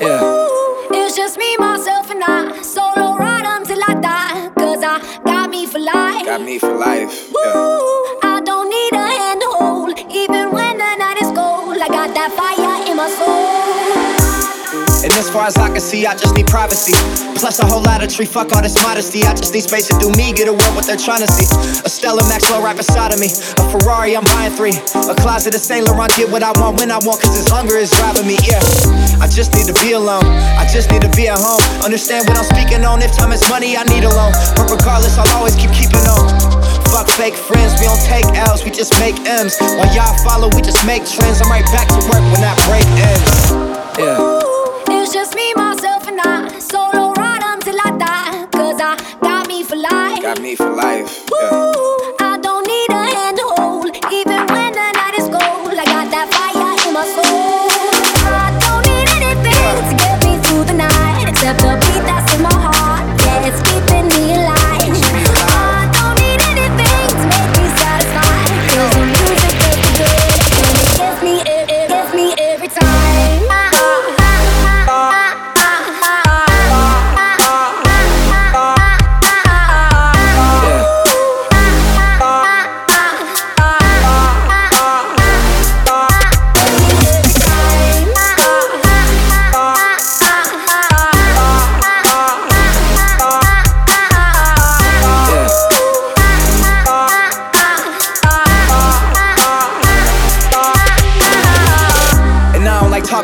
Yeah. It's just me, myself, and I. Solo ride until I die. Cause I got me for life. Got me for life. Yeah. As far as I can see, I just need privacy. Plus a whole lot of tree, fuck all this modesty. I just need space to do me, get away what they're trying to see. A Stella Maxwell right beside of me. A Ferrari, I'm buying three. A closet of Saint Laurent, get what I want when I want, cause this hunger is driving me, yeah. I just need to be alone. I just need to be at home. Understand what I'm speaking on. If time is money, I need a loan. But regardless, I'll always keep keeping on. Fuck fake friends, we don't take L's, we just make M's. While y'all follow, we just make trends. I'm right back to work when that break ends. Yeah. Got me for life.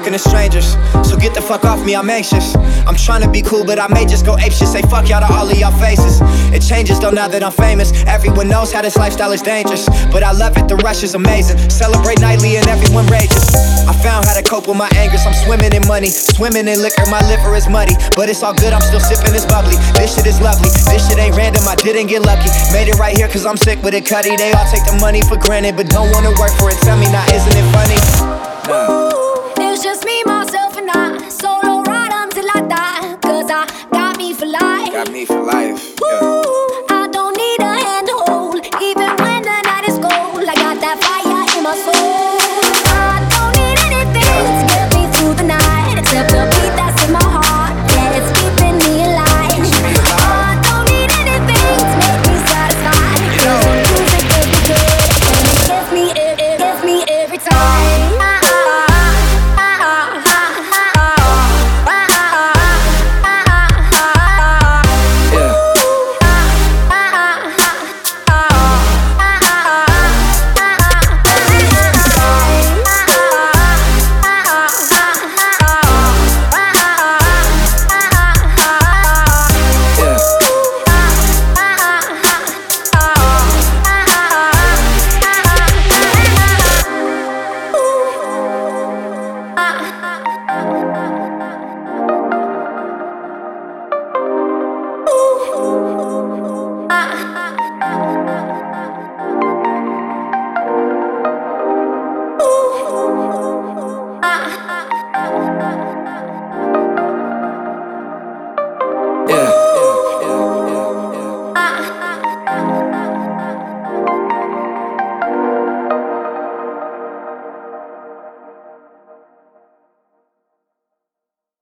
Talking to strangers. So get the fuck off me, I'm anxious. I'm trying to be cool, but I may just go apeshit. Say fuck y'all to all of y'all faces. It changes though now that I'm famous. Everyone knows how this lifestyle is dangerous. But I love it, the rush is amazing. Celebrate nightly and everyone rages. I found how to cope with my angers. I'm swimming in money, swimming in liquor. My liver is muddy, but it's all good. I'm still sipping this bubbly. This shit is lovely. This shit ain't random. I didn't get lucky. Made it right here cause I'm sick with it, cutty. They all take the money for granted, but don't wanna work for it. Tell me now, isn't it funny? got me for life.